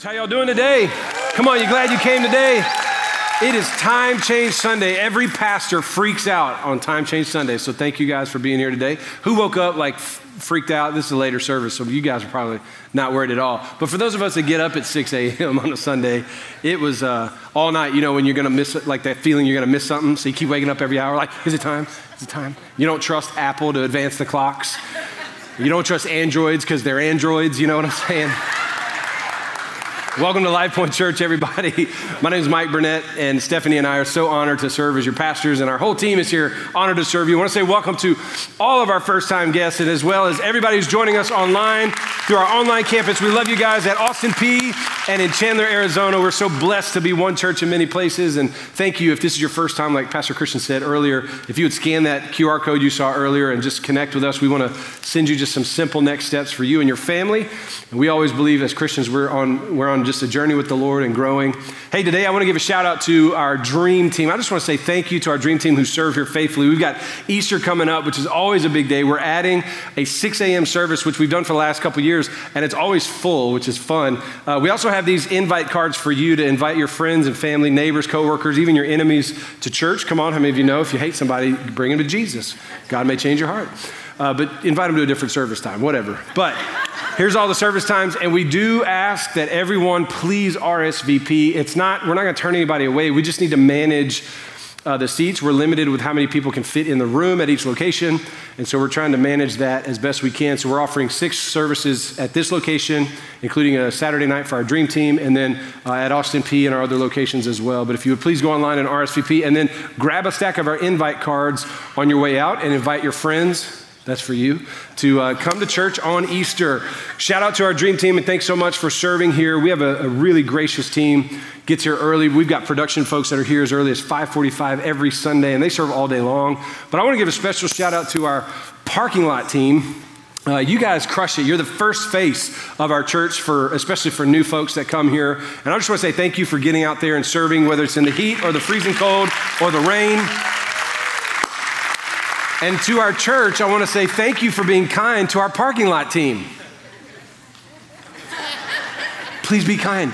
How y'all doing today? Come on, you glad you came today? It is Time Change Sunday. Every pastor freaks out on Time Change Sunday. So thank you guys for being here today. Who woke up like f- freaked out? This is a later service, so you guys are probably not worried at all. But for those of us that get up at 6 a.m. on a Sunday, it was uh, all night, you know, when you're to miss it, like that feeling you're to miss something. So you keep waking up every hour, like, is it time? Is it time? You don't trust Apple to advance the clocks. You don't trust androids because they're androids, you know what I'm saying? Welcome to Life Point Church, everybody. My name is Mike Burnette, and Stephanie and I are so honored to serve as your pastors, and our whole team is here, honored to serve you. I want to say welcome to all of our first time guests, and as well as everybody who's joining us online through our online campus. We love you guys at Austin Peay and in Chandler, Arizona. We're so blessed to be one church in many places, and thank you. If this is your first time, like Pastor Christian said earlier, if you would scan that QR code you saw earlier and just connect with us, we want to send you just some simple next steps for you and your family. And we always believe as Christians, we're on, we're on just a journey with the Lord and growing. Hey, today I want to give a shout out to our dream team. I just want to say thank you to our dream team who serve here faithfully. We've got Easter coming up, which is always a big day. We're adding a 6 a.m. service, which we've done for the last couple years, and it's always full, which is fun. Uh, we also have these invite cards for you to invite your friends and family, neighbors, coworkers, even your enemies to church. Come on, how many of you know if you hate somebody, bring them to Jesus? God may change your heart. Uh, but invite them to a different service time, whatever. But here's all the service times, and we do ask that everyone please RSVP. It's not, we're not going to turn anybody away. We just need to manage uh, the seats. We're limited with how many people can fit in the room at each location, and so we're trying to manage that as best we can. So we're offering six services at this location, including a Saturday night for our dream team, and then uh, at Austin Peay and our other locations as well. But if you would please go online and RSVP, and then grab a stack of our invite cards on your way out, and invite your friends that's for you, to uh, come to church on Easter. Shout out to our dream team and thanks so much for serving here. We have a, a, really gracious team. Gets here early. We've got production folks that are here as early as 5:45 every Sunday, and they serve all day long. But I want to give a special shout out to our parking lot team. Uh, you guys crush it. You're the first face of our church for, especially for new folks that come here. And I just want to say thank you for getting out there and serving, whether it's in the heat or the freezing cold or the rain. And to our church, I want to say thank you for being kind to our parking lot team. Please be kind.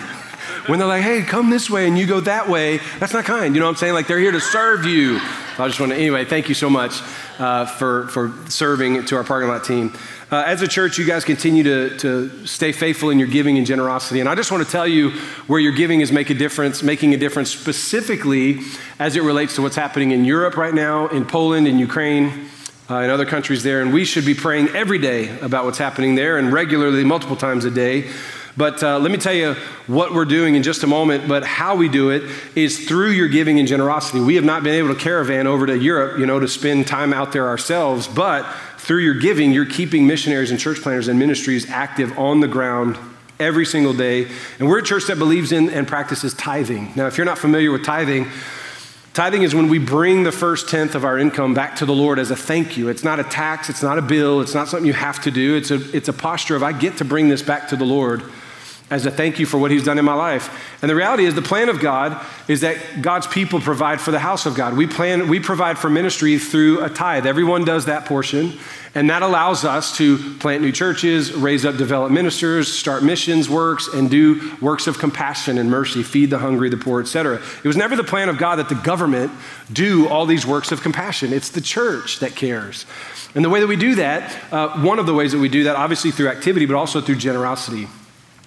When they're like, hey, come this way and you go that way, that's not kind. You know what I'm saying? Like they're here to serve you. I just want to, anyway, thank you so much uh, for, for serving to our parking lot team. Uh, as a church, you guys continue to, to stay faithful in your giving and generosity. And I just want to tell you where your giving is make a difference, making a difference specifically as it relates to what's happening in Europe right now, in Poland, in Ukraine, uh, in other countries there. And we should be praying every day about what's happening there and regularly, multiple times a day. But uh, let me tell you what we're doing in just a moment. But how we do it is through your giving and generosity. We have not been able to caravan over to Europe, you know, to spend time out there ourselves. But through your giving, you're keeping missionaries and church planters and ministries active on the ground every single day. And we're a church that believes in and practices tithing. Now, if you're not familiar with tithing, Tithing is when we bring the first tenth of our income back to the Lord as a thank you. It's not a tax, it's not a bill, it's not something you have to do. It's a, it's a posture of, I get to bring this back to the Lord as a thank you for what he's done in my life. And the reality is the plan of God is that God's people provide for the house of God. We plan we provide for ministry through a tithe. Everyone does that portion, and that allows us to plant new churches, raise up developed ministers, start missions works and do works of compassion and mercy, feed the hungry, the poor, etc. It was never the plan of God that the government do all these works of compassion. It's the church that cares. And the way that we do that, uh, one of the ways that we do that, obviously through activity, but also through generosity.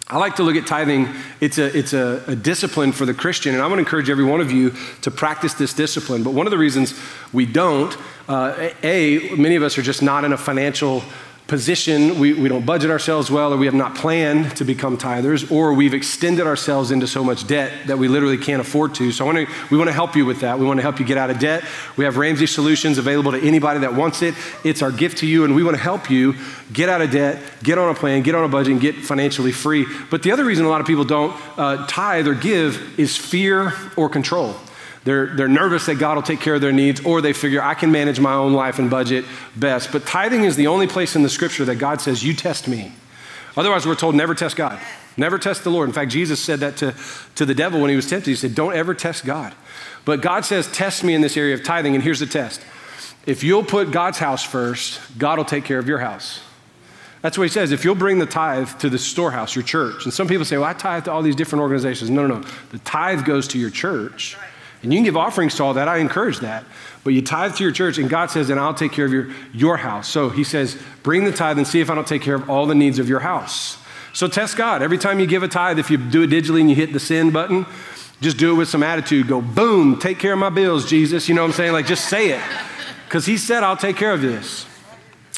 I like to look at tithing. It's, a, it's a, a, discipline for the Christian, and I want to encourage every one of you to practice this discipline. But one of the reasons we don't, uh, A, many of us are just not in a financial position, we, we don't budget ourselves well, or we have not planned to become tithers, or we've extended ourselves into so much debt that we literally can't afford to. So to, we want to help you with that. We want to help you get out of debt. We have Ramsey Solutions available to anybody that wants it. It's our gift to you, and we want to help you get out of debt, get on a plan, get on a budget, and get financially free. But the other reason a lot of people don't uh, tithe or give is fear or control. They're, they're nervous that God will take care of their needs, or they figure, I can manage my own life and budget best. But tithing is the only place in the scripture that God says, You test me. Otherwise, we're told never test God. Never test the Lord. In fact, Jesus said that to, to the devil when he was tempted. He said, Don't ever test God. But God says, Test me in this area of tithing. And here's the test if you'll put God's house first, God will take care of your house. That's what he says. If you'll bring the tithe to the storehouse, your church. And some people say, well, I tithe to all these different organizations. No, no, no. The tithe goes to your church. And you can give offerings to all that. I encourage that. But you tithe to your church, and God says, and I'll take care of your, your house. So he says, bring the tithe and see if I don't take care of all the needs of your house. So test God. Every time you give a tithe, if you do it digitally and you hit the send button, just do it with some attitude. Go, boom, take care of my bills, Jesus. You know what I'm saying? Like, just say it. Because he said, I'll take care of this.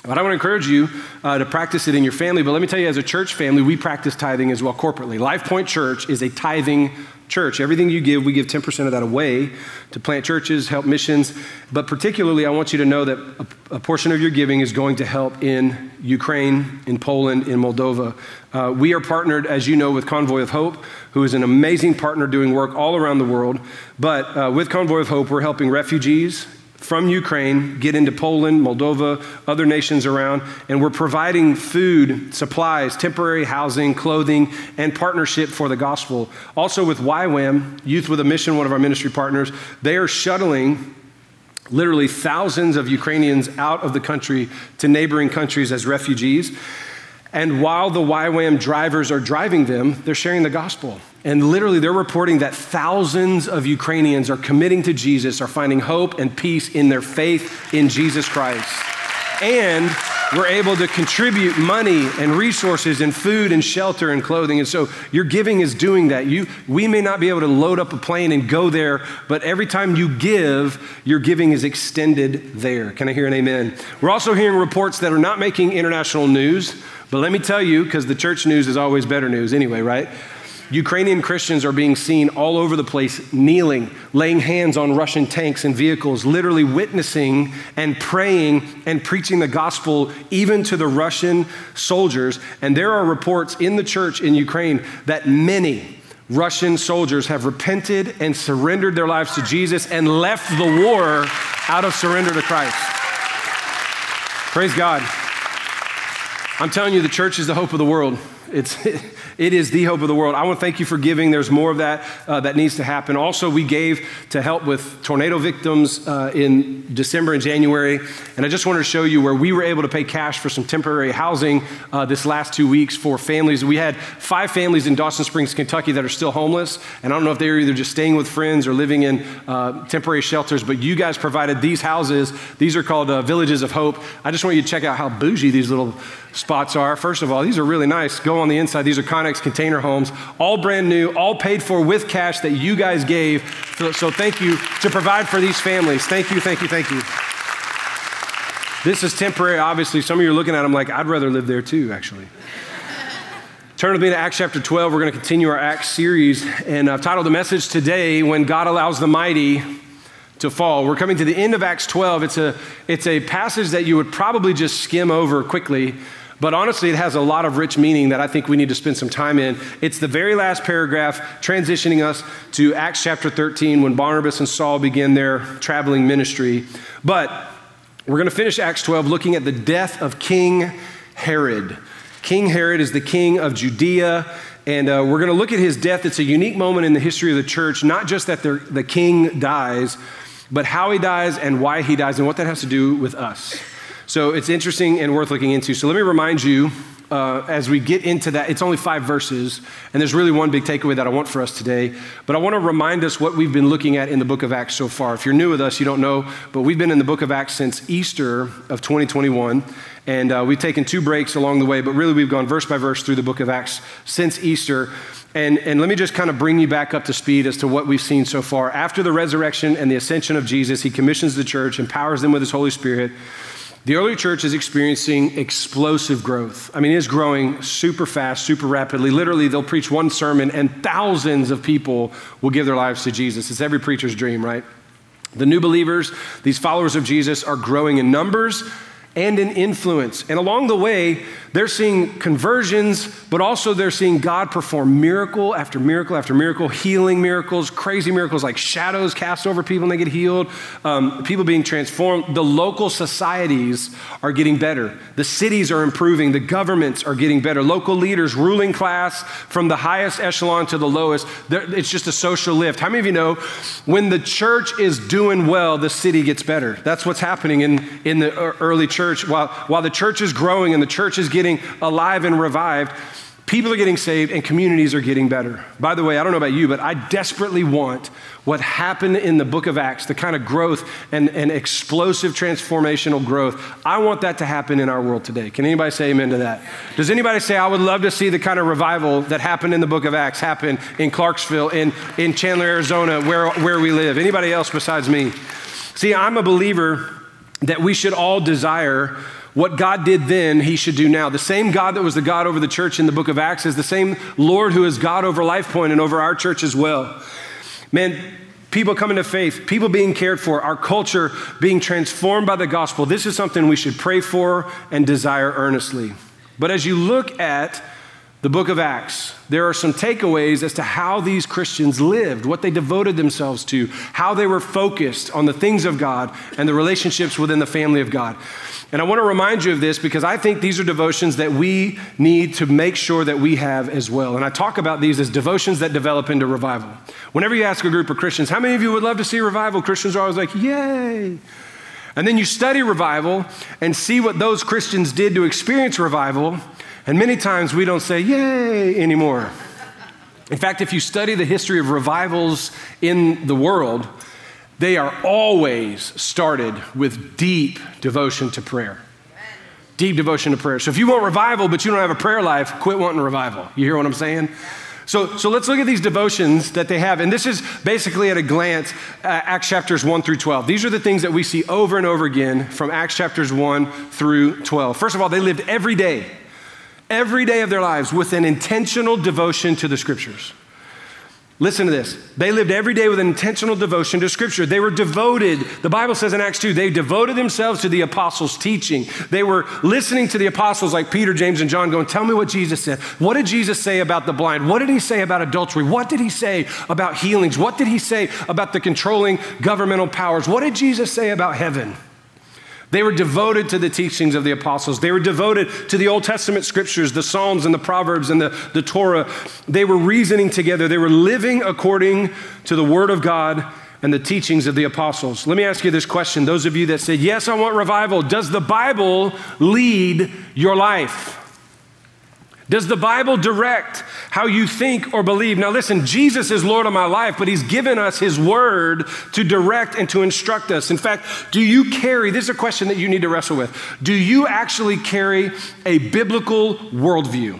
But I want to encourage you uh, to practice it in your family. But let me tell you, as a church family, we practice tithing as well corporately. Life Point Church is a tithing church. Everything you give, we give 10% of that away to plant churches, help missions. But particularly, I want you to know that a, a portion of your giving is going to help in Ukraine, in Poland, in Moldova. Uh, we are partnered, as you know, with Convoy of Hope, who is an amazing partner doing work all around the world. But uh, with Convoy of Hope, we're helping refugees from Ukraine get into Poland, Moldova, other nations around, and we're providing food, supplies, temporary housing, clothing, and partnership for the gospel. Also, with YWAM, Youth with a Mission, one of our ministry partners, they are shuttling literally thousands of Ukrainians out of the country to neighboring countries as refugees. And while the YWAM drivers are driving them, they're sharing the gospel. And literally, they're reporting that thousands of Ukrainians are committing to Jesus, are finding hope and peace in their faith in Jesus Christ. And we're able to contribute money and resources and food and shelter and clothing. And so your giving is doing that. You, we may not be able to load up a plane and go there, but every time you give, your giving is extended there. Can I hear an amen? We're also hearing reports that are not making international news but let me tell you, because the church news is always better news anyway, right? Ukrainian Christians are being seen all over the place, kneeling, laying hands on Russian tanks and vehicles, literally witnessing and praying and preaching the gospel even to the Russian soldiers. And there are reports in the church in Ukraine that many Russian soldiers have repented and surrendered their lives to Jesus and left the war out of surrender to Christ. Praise God. I'm telling you, the church is the hope of the world. It's, it is the hope of the world. I want to thank you for giving. There's more of that uh, that needs to happen. Also, we gave to help with tornado victims uh, in December and January. And I just wanted to show you where we were able to pay cash for some temporary housing uh, this last two weeks for families. We had five families in Dawson Springs, Kentucky that are still homeless. And I don't know if they were either just staying with friends or living in uh, temporary shelters, but you guys provided these houses. These are called uh, Villages of Hope. I just want you to check out how bougie these little spots are. First of all, these are really nice. Go on the inside. These are Connex container homes, all brand new, all paid for with cash that you guys gave. So, so thank you to provide for these families. Thank you, thank you, thank you. This is temporary, obviously. Some of you are looking at them like, I'd rather live there too, actually. Turn with me to Acts chapter 12. We're going to continue our Acts series. And I've titled the message today, When God Allows the Mighty to Fall. We're coming to the end of Acts 12. It's a, it's a passage that you would probably just skim over quickly but honestly, it has a lot of rich meaning that I think we need to spend some time in. It's the very last paragraph transitioning us to Acts chapter 13 when Barnabas and Saul begin their traveling ministry. But we're going to finish Acts 12 looking at the death of King Herod. King Herod is the king of Judea. And uh, we're going to look at his death. It's a unique moment in the history of the church, not just that the king dies, but how he dies and why he dies and what that has to do with us. So it's interesting and worth looking into. So let me remind you uh, as we get into that, it's only five verses, and there's really one big takeaway that I want for us today. But I want to remind us what we've been looking at in the book of Acts so far. If you're new with us, you don't know, but we've been in the book of Acts since Easter of 2021, and uh, we've taken two breaks along the way, but really we've gone verse by verse through the book of Acts since Easter. And, and let me just kind of bring you back up to speed as to what we've seen so far. After the resurrection and the ascension of Jesus, he commissions the church, empowers them with his Holy Spirit. The early church is experiencing explosive growth. I mean, it is growing super fast, super rapidly. Literally, they'll preach one sermon and thousands of people will give their lives to Jesus. It's every preacher's dream, right? The new believers, these followers of Jesus, are growing in numbers and in influence. And along the way, they're seeing conversions, but also they're seeing God perform miracle after miracle after miracle, healing miracles, crazy miracles like shadows cast over people and they get healed, um, people being transformed. The local societies are getting better. The cities are improving. The governments are getting better. Local leaders, ruling class, from the highest echelon to the lowest, it's just a social lift. How many of you know when the church is doing well, the city gets better? That's what's happening in, in the early church church, while, while the church is growing and the church is getting alive and revived, people are getting saved and communities are getting better. By the way, I don't know about you, but I desperately want what happened in the book of Acts, the kind of growth and, and explosive transformational growth. I want that to happen in our world today. Can anybody say amen to that? Does anybody say, I would love to see the kind of revival that happened in the book of Acts happen in Clarksville, in, in Chandler, Arizona, where, where we live? Anybody else besides me? See, I'm a believer that we should all desire what God did then, he should do now. The same God that was the God over the church in the book of Acts is the same Lord who is God over LifePoint and over our church as well. Man, people coming to faith, people being cared for, our culture being transformed by the gospel, this is something we should pray for and desire earnestly. But as you look at the book of Acts, there are some takeaways as to how these Christians lived, what they devoted themselves to, how they were focused on the things of God and the relationships within the family of God. And I want to remind you of this because I think these are devotions that we need to make sure that we have as well. And I talk about these as devotions that develop into revival. Whenever you ask a group of Christians, how many of you would love to see revival? Christians are always like, yay. And then you study revival and see what those Christians did to experience revival and many times we don't say, yay, anymore. In fact, if you study the history of revivals in the world, they are always started with deep devotion to prayer. Deep devotion to prayer. So if you want revival, but you don't have a prayer life, quit wanting revival. You hear what I'm saying? So, so let's look at these devotions that they have. And this is basically at a glance uh, Acts chapters 1 through 12. These are the things that we see over and over again from Acts chapters 1 through 12. First of all, they lived every day every day of their lives with an intentional devotion to the scriptures. Listen to this. They lived every day with an intentional devotion to Scripture. They were devoted, the Bible says in Acts 2, they devoted themselves to the apostles' teaching. They were listening to the apostles like Peter, James, and John, going, Tell me what Jesus said. What did Jesus say about the blind? What did he say about adultery? What did he say about healings? What did he say about the controlling governmental powers? What did Jesus say about heaven? They were devoted to the teachings of the apostles. They were devoted to the Old Testament scriptures, the Psalms and the Proverbs and the, the Torah. They were reasoning together. They were living according to the Word of God and the teachings of the apostles. Let me ask you this question. Those of you that said, Yes, I want revival, does the Bible lead your life? Does the Bible direct how you think or believe? Now, listen, Jesus is Lord of my life, but He's given us His word to direct and to instruct us. In fact, do you carry, this is a question that you need to wrestle with, do you actually carry a biblical worldview?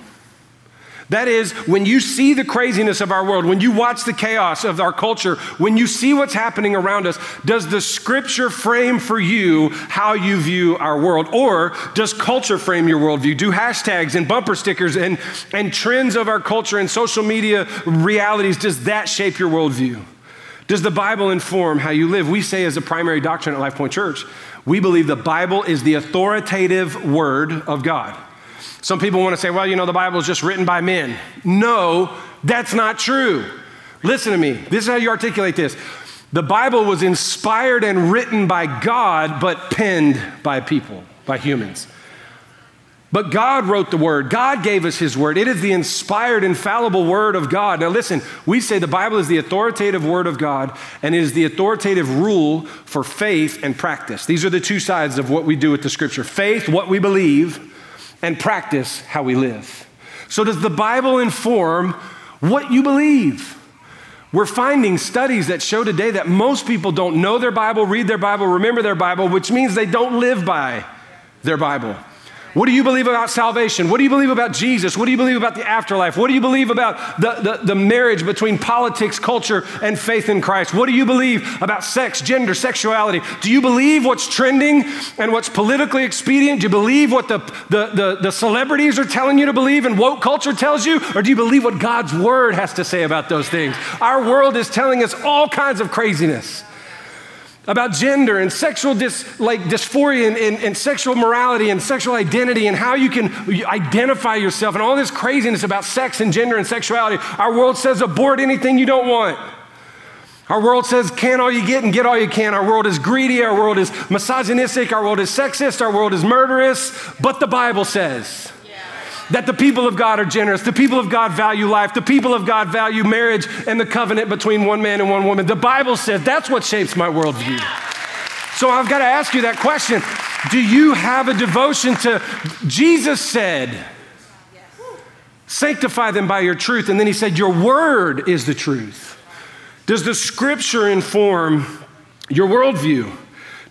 That is, when you see the craziness of our world, when you watch the chaos of our culture, when you see what's happening around us, does the scripture frame for you how you view our world? Or does culture frame your worldview? Do hashtags and bumper stickers and, and trends of our culture and social media realities, does that shape your worldview? Does the Bible inform how you live? We say, as a primary doctrine at LifePoint Church, we believe the Bible is the authoritative word of God. Some people want to say, well, you know, the Bible is just written by men. No, that's not true. Listen to me. This is how you articulate this. The Bible was inspired and written by God, but penned by people, by humans. But God wrote the word. God gave us his word. It is the inspired, infallible word of God. Now, listen, we say the Bible is the authoritative word of God, and it is the authoritative rule for faith and practice. These are the two sides of what we do with the scripture faith, what we believe, and practice how we live. So, does the Bible inform what you believe? We're finding studies that show today that most people don't know their Bible, read their Bible, remember their Bible, which means they don't live by their Bible. What do you believe about salvation? What do you believe about Jesus? What do you believe about the afterlife? What do you believe about the, the, the, marriage between politics, culture, and faith in Christ? What do you believe about sex, gender, sexuality? Do you believe what's trending and what's politically expedient? Do you believe what the, the, the, the celebrities are telling you to believe and woke culture tells you? Or do you believe what God's word has to say about those things? Our world is telling us all kinds of craziness about gender and sexual dis, like dysphoria and, and, and, sexual morality and sexual identity and how you can identify yourself and all this craziness about sex and gender and sexuality. Our world says abort anything you don't want. Our world says can all you get and get all you can. Our world is greedy. Our world is misogynistic. Our world is sexist. Our world is murderous. But the Bible says that the people of God are generous. The people of God value life. The people of God value marriage and the covenant between one man and one woman. The Bible says that's what shapes my worldview. So I've got to ask you that question. Do you have a devotion to Jesus said, Sanctify them by your truth. And then he said, Your word is the truth. Does the scripture inform your worldview?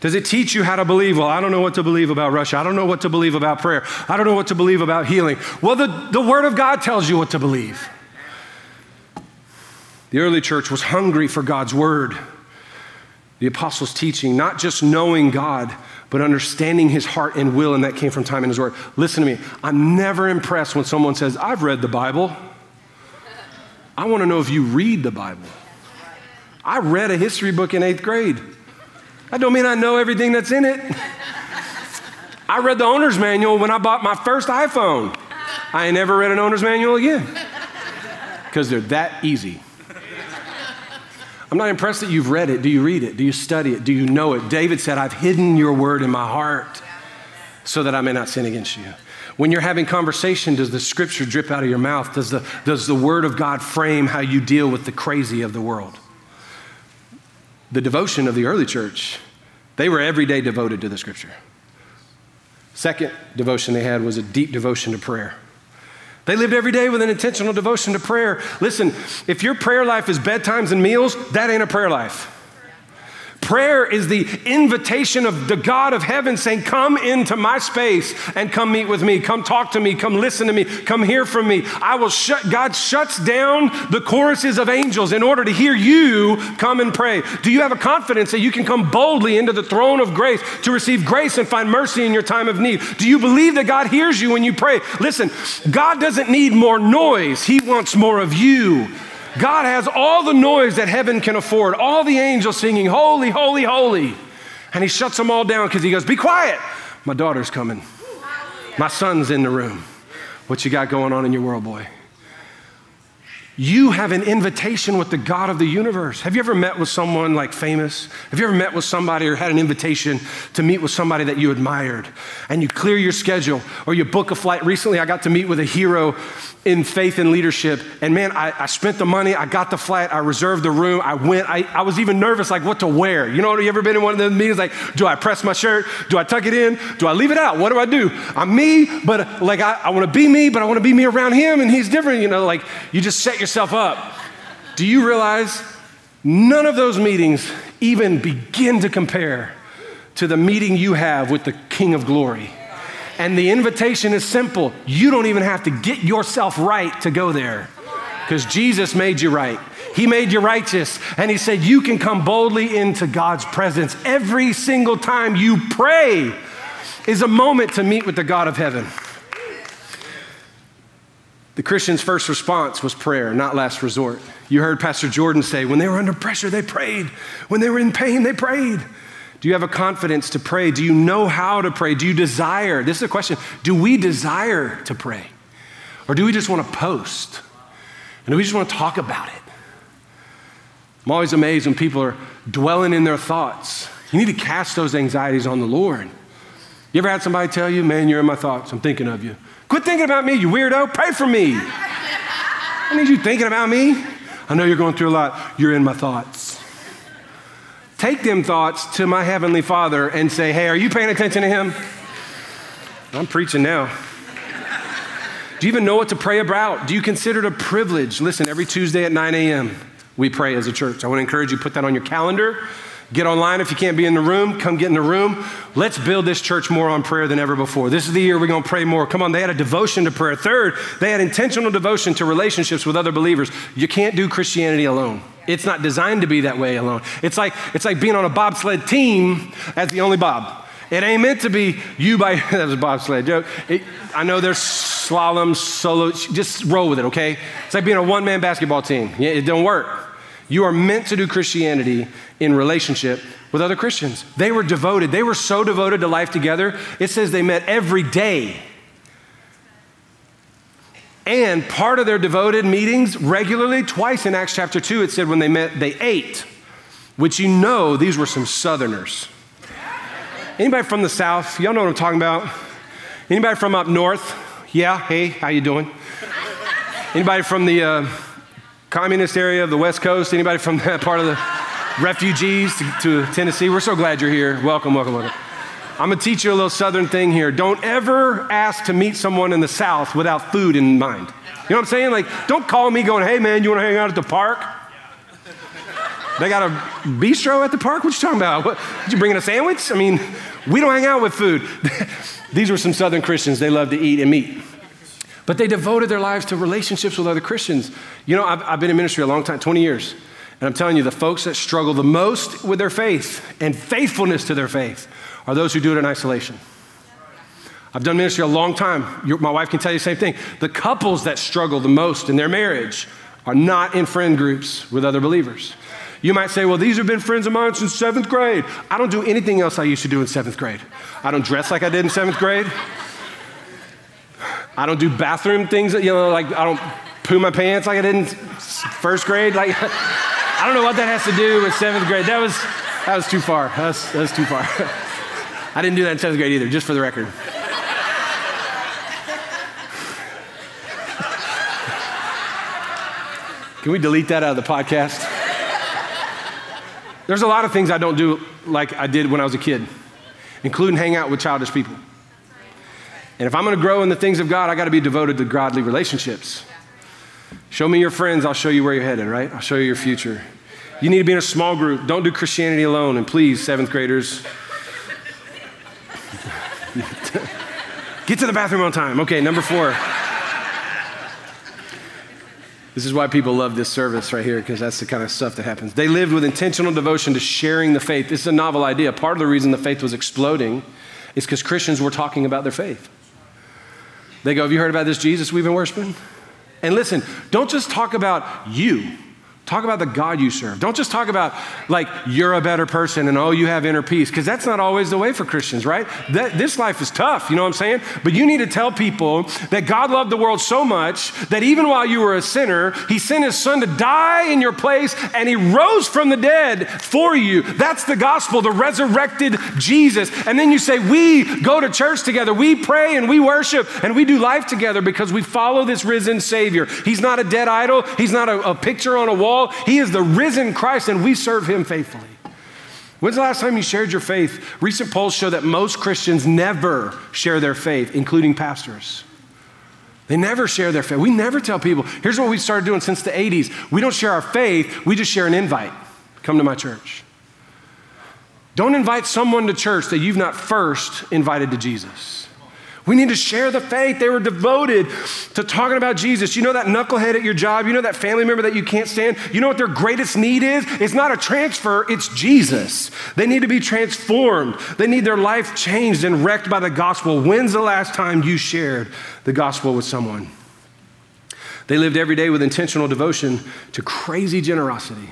Does it teach you how to believe? Well, I don't know what to believe about Russia. I don't know what to believe about prayer. I don't know what to believe about healing. Well, the, the Word of God tells you what to believe. The early church was hungry for God's Word. The apostles' teaching, not just knowing God, but understanding His heart and will, and that came from time in His Word. Listen to me. I'm never impressed when someone says, I've read the Bible. I want to know if you read the Bible. I read a history book in eighth grade. That don't mean I know everything that's in it. I read the owner's manual when I bought my first iPhone. I ain't never read an owner's manual again because they're that easy. I'm not impressed that you've read it. Do you read it? Do you study it? Do you know it? David said, I've hidden your word in my heart so that I may not sin against you. When you're having conversation, does the scripture drip out of your mouth? Does the, does the word of God frame how you deal with the crazy of the world? The devotion of the early church, they were every day devoted to the scripture. Second devotion they had was a deep devotion to prayer. They lived every day with an intentional devotion to prayer. Listen, if your prayer life is bedtimes and meals, that ain't a prayer life. Prayer is the invitation of the God of heaven saying, Come into my space and come meet with me. Come talk to me. Come listen to me. Come hear from me. I will shut, God shuts down the choruses of angels in order to hear you come and pray. Do you have a confidence that you can come boldly into the throne of grace to receive grace and find mercy in your time of need? Do you believe that God hears you when you pray? Listen, God doesn't need more noise, He wants more of you. God has all the noise that heaven can afford, all the angels singing, Holy, holy, holy. And he shuts them all down because he goes, Be quiet. My daughter's coming. My son's in the room. What you got going on in your world, boy? You have an invitation with the God of the universe. Have you ever met with someone like famous? Have you ever met with somebody or had an invitation to meet with somebody that you admired? And you clear your schedule or you book a flight. Recently, I got to meet with a hero in faith and leadership. And man, I, I spent the money, I got the flight, I reserved the room, I went. I, I was even nervous, like what to wear. You know, you ever been in one of those meetings? Like, do I press my shirt? Do I tuck it in? Do I leave it out? What do I do? I'm me, but like I, I want to be me, but I want to be me around him, and he's different. You know, like you just set yourself yourself up. Do you realize none of those meetings even begin to compare to the meeting you have with the King of Glory? And the invitation is simple. You don't even have to get yourself right to go there because Jesus made you right. He made you righteous. And He said, You can come boldly into God's presence. Every single time you pray is a moment to meet with the God of heaven. The Christian's first response was prayer, not last resort. You heard Pastor Jordan say, when they were under pressure, they prayed. When they were in pain, they prayed. Do you have a confidence to pray? Do you know how to pray? Do you desire? This is a question. Do we desire to pray? Or do we just want to post? And do we just want to talk about it? I'm always amazed when people are dwelling in their thoughts. You need to cast those anxieties on the Lord. You ever had somebody tell you, man, you're in my thoughts, I'm thinking of you? Quit thinking about me, you weirdo. Pray for me. I need you thinking about me. I know you're going through a lot. You're in my thoughts. Take them thoughts to my Heavenly Father and say, hey, are you paying attention to Him? I'm preaching now. Do you even know what to pray about? Do you consider it a privilege? Listen, every Tuesday at 9 a.m., we pray as a church. I want to encourage you, put that on your calendar. Get online if you can't be in the room. Come get in the room. Let's build this church more on prayer than ever before. This is the year we're going to pray more. Come on, they had a devotion to prayer. Third, they had intentional devotion to relationships with other believers. You can't do Christianity alone. It's not designed to be that way alone. It's like, it's like being on a bobsled team as the only Bob. It ain't meant to be you by, that was a bobsled joke. It, I know there's slalom, solo, just roll with it, okay? It's like being a one man basketball team. Yeah, it don't work. You are meant to do Christianity in relationship with other Christians. They were devoted. They were so devoted to life together. It says they met every day. And part of their devoted meetings regularly, twice in Acts chapter 2, it said when they met, they ate, which you know these were some southerners. Anybody from the south? Y'all know what I'm talking about? Anybody from up north? Yeah, hey, how you doing? Anybody from the uh, communist area of the West Coast? Anybody from that part of the refugees to, to, Tennessee? We're so glad you're here. Welcome, welcome, welcome. I'm gonna teach you a little southern thing here. Don't ever ask to meet someone in the South without food in mind. You know what I'm saying? Like, don't call me going, hey man, you wanna hang out at the park? They got a bistro at the park? What you talking about? What, did you bring in a sandwich? I mean, we don't hang out with food. These were some Southern Christians. They love to eat and meet. But they devoted their lives to relationships with other Christians. You know, I've, I've been in ministry a long time, 20 years. And I'm telling you, the folks that struggle the most with their faith and faithfulness to their faith are those who do it in isolation. I've done ministry a long time. Your, my wife can tell you the same thing. The couples that struggle the most in their marriage are not in friend groups with other believers. You might say, well, these have been friends of mine since seventh grade. I don't do anything else I used to do in seventh grade. I don't dress like I did in seventh grade. I don't do bathroom things, you know, like I don't poo my pants like I did in first grade. Like, I don't know what that has to do with seventh grade. That was, that was too far. That was, that was too far. I didn't do that in seventh grade either, just for the record. Can we delete that out of the podcast? There's a lot of things I don't do like I did when I was a kid, including hang out with childish people. And if I'm going to grow in the things of God, I got to be devoted to godly relationships. Show me your friends, I'll show you where you're headed, right? I'll show you your future. You need to be in a small group. Don't do Christianity alone. And please, seventh graders, get to the bathroom on time. Okay, number four. This is why people love this service right here, because that's the kind of stuff that happens. They lived with intentional devotion to sharing the faith. This is a novel idea. Part of the reason the faith was exploding is because Christians were talking about their faith. They go, Have you heard about this Jesus we've been worshiping? And listen, don't just talk about you. Talk about the God you serve. Don't just talk about like you're a better person and oh, you have inner peace, because that's not always the way for Christians, right? That, this life is tough, you know what I'm saying? But you need to tell people that God loved the world so much that even while you were a sinner, He sent His Son to die in your place and He rose from the dead for you. That's the gospel, the resurrected Jesus. And then you say, We go to church together, we pray and we worship and we do life together because we follow this risen Savior. He's not a dead idol, He's not a, a picture on a wall. He is the risen Christ, and we serve him faithfully. When's the last time you shared your faith? Recent polls show that most Christians never share their faith, including pastors. They never share their faith. We never tell people, here's what we started doing since the 80s. We don't share our faith, we just share an invite. Come to my church. Don't invite someone to church that you've not first invited to Jesus. We need to share the faith. They were devoted to talking about Jesus. You know that knucklehead at your job? You know that family member that you can't stand? You know what their greatest need is? It's not a transfer, it's Jesus. They need to be transformed. They need their life changed and wrecked by the gospel. When's the last time you shared the gospel with someone? They lived every day with intentional devotion to crazy generosity.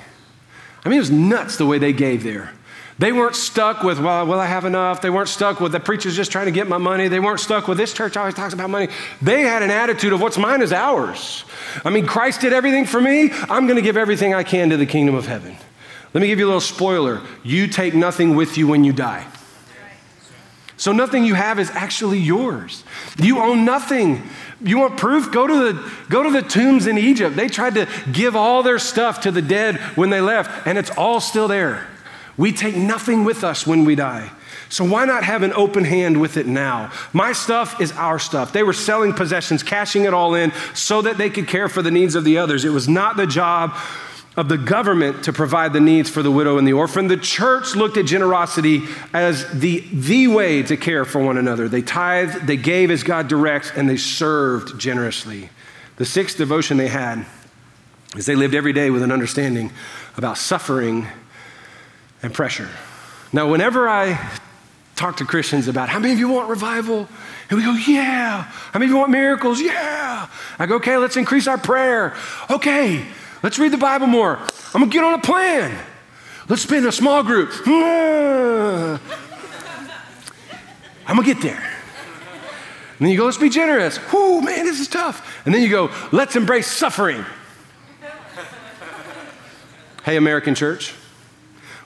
I mean, it was nuts the way they gave there. They weren't stuck with, well, will I have enough? They weren't stuck with the preacher's just trying to get my money. They weren't stuck with this church always talks about money. They had an attitude of what's mine is ours. I mean, Christ did everything for me. I'm going to give everything I can to the kingdom of heaven. Let me give you a little spoiler. You take nothing with you when you die. So nothing you have is actually yours. You own nothing. You want proof? Go to the go to the tombs in Egypt. They tried to give all their stuff to the dead when they left, and it's all still there. We take nothing with us when we die. So why not have an open hand with it now? My stuff is our stuff. They were selling possessions, cashing it all in so that they could care for the needs of the others. It was not the job of the government to provide the needs for the widow and the orphan. The church looked at generosity as the, the way to care for one another. They tithed, they gave as God directs, and they served generously. The sixth devotion they had is they lived every day with an understanding about suffering and pressure. Now, whenever I talk to Christians about how many of you want revival? And we go, yeah. How many of you want miracles? Yeah. I go, okay, let's increase our prayer. Okay, let's read the Bible more. I'm gonna get on a plan. Let's spend a small group. I'm gonna get there. And then you go, let's be generous. Whoo, man, this is tough. And then you go, let's embrace suffering. hey, American church.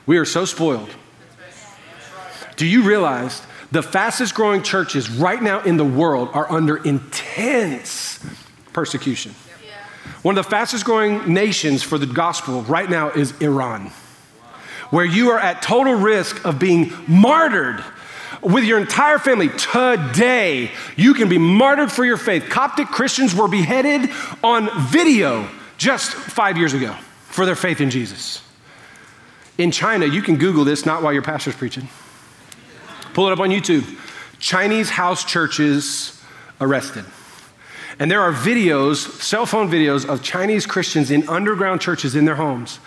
We are so spoiled. Do you realize the fastest growing churches right now in the world are under intense persecution? One of the fastest growing nations for the gospel right now is Iran, where you are at total risk of being martyred with your entire family today. You can be martyred for your faith. Coptic Christians were beheaded on video just five years ago for their faith in Jesus. In China, you can Google this, not while your pastor's preaching. Pull it up on YouTube. Chinese house churches arrested. And there are videos, cell phone videos, of Chinese Christians in underground churches in their homes.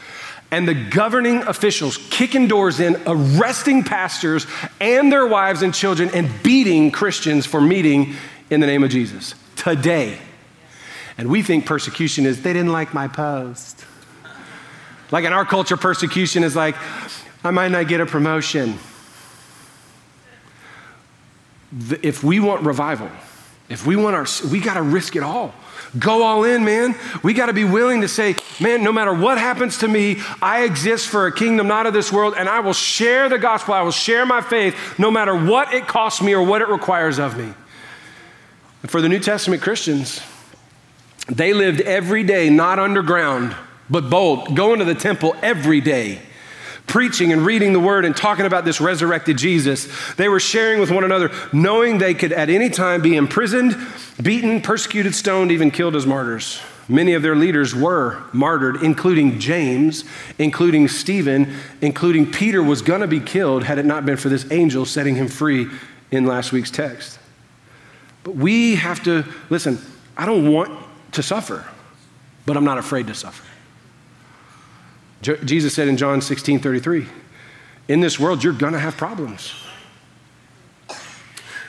And the governing officials kicking doors in, arresting pastors and their wives and children, and beating Christians for meeting in the name of Jesus today. And we think persecution is they didn't like my post. Like in our culture, persecution is like, I might not get a promotion. If we want revival, if we want our, we got to risk it all. Go all in, man. We got to be willing to say, man, no matter what happens to me, I exist for a kingdom not of this world, and I will share the gospel. I will share my faith no matter what it costs me or what it requires of me. For the New Testament Christians, they lived every day, not underground, but bold, going to the temple every day preaching and reading the word and talking about this resurrected Jesus. They were sharing with one another, knowing they could at any time be imprisoned, beaten, persecuted, stoned, even killed as martyrs. Many of their leaders were martyred, including James, including Stephen, including Peter was going to be killed had it not been for this angel setting him free in last week's text. But we have to listen, I don't want to suffer, but I'm not afraid to suffer. Jesus said in John 16 33, in this world, you're going to have problems.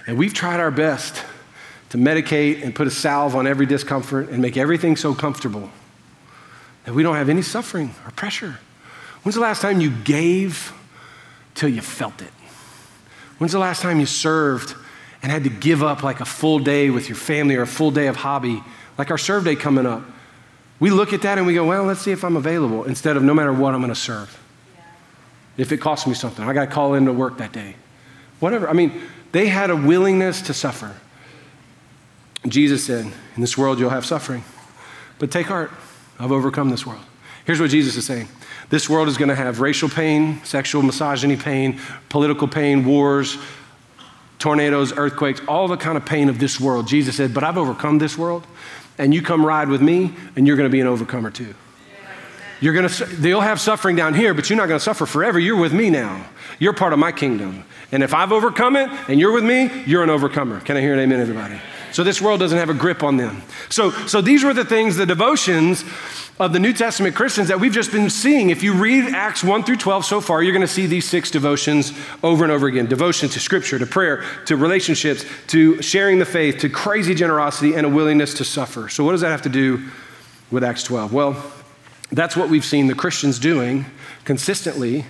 And we've tried our best to medicate and put a salve on every discomfort and make everything so comfortable that we don't have any suffering or pressure. When's the last time you gave till you felt it? When's the last time you served and had to give up like a full day with your family or a full day of hobby, like our serve day coming up? We look at that and we go, well, let's see if I'm available instead of no matter what, I'm going to serve. Yeah. If it costs me something, I got to call in to work that day. Whatever. I mean, they had a willingness to suffer. Jesus said, In this world you'll have suffering, but take heart, I've overcome this world. Here's what Jesus is saying this world is going to have racial pain, sexual misogyny pain, political pain, wars, tornadoes, earthquakes, all the kind of pain of this world. Jesus said, But I've overcome this world and you come ride with me, and you're going to be an overcomer too. You're going to, they'll have suffering down here, but you're not going to suffer forever. You're with me now. You're part of my kingdom. And if I've overcome it and you're with me, you're an overcomer. Can I hear an amen, everybody? So this world doesn't have a grip on them. So, so these were the things, the devotions of the New Testament Christians that we've just been seeing. If you read Acts 1 through 12 so far, you're going to see these six devotions over and over again devotion to scripture, to prayer, to relationships, to sharing the faith, to crazy generosity, and a willingness to suffer. So, what does that have to do with Acts 12? Well, that's what we've seen the Christians doing consistently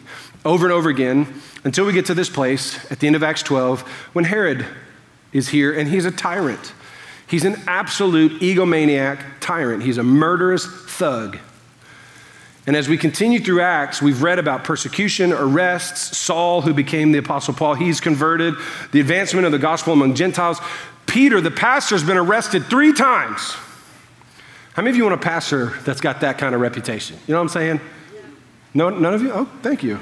over and over again until we get to this place at the end of Acts 12 when Herod is here and he's a tyrant. He's an absolute egomaniac tyrant. He's a murderous thug. And as we continue through Acts, we've read about persecution, arrests, Saul, who became the Apostle Paul, he's converted, the advancement of the gospel among Gentiles. Peter, the pastor, has been arrested three times. How many of you want a pastor that's got that kind of reputation? You know what I'm saying? No, none of you? Oh, thank you.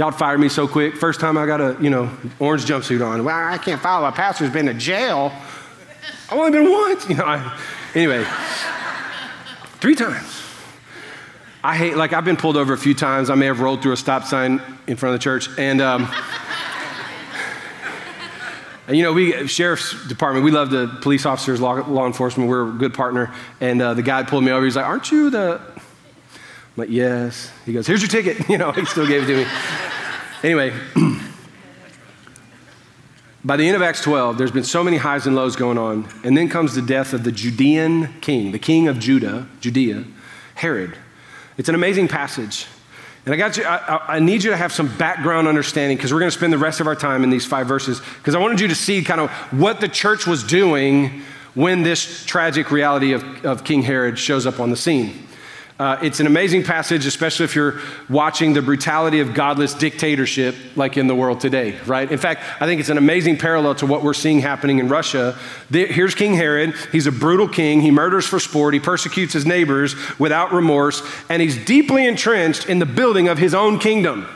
Y'all fired me so quick. First time I got a, you know, orange jumpsuit on. Well, I can't follow. My pastor's been to jail. I've only been once. You know, I, anyway, three times. I hate, like, I've been pulled over a few times. I may have rolled through a stop sign in front of the church. And, um, and you know, we, sheriff's department, we love the police officers, law, law enforcement. We're a good partner. And uh, the guy pulled me over. He's like, Aren't you the, I'm like, Yes. He goes, Here's your ticket. You know, he still gave it to me. Anyway, by the end of Acts 12, there's been so many highs and lows going on. And then comes the death of the Judean king, the king of Judah, Judea, Herod. It's an amazing passage. And I got you, I, I need you to have some background understanding because we're going to spend the rest of our time in these five verses because I wanted you to see kind of what the church was doing when this tragic reality of, of King Herod shows up on the scene. Uh, it's an amazing passage, especially if you're watching the brutality of godless dictatorship like in the world today, right? In fact, I think it's an amazing parallel to what we're seeing happening in Russia. Here's King Herod. He's a brutal king. He murders for sport. He persecutes his neighbors without remorse, and he's deeply entrenched in the building of his own kingdom.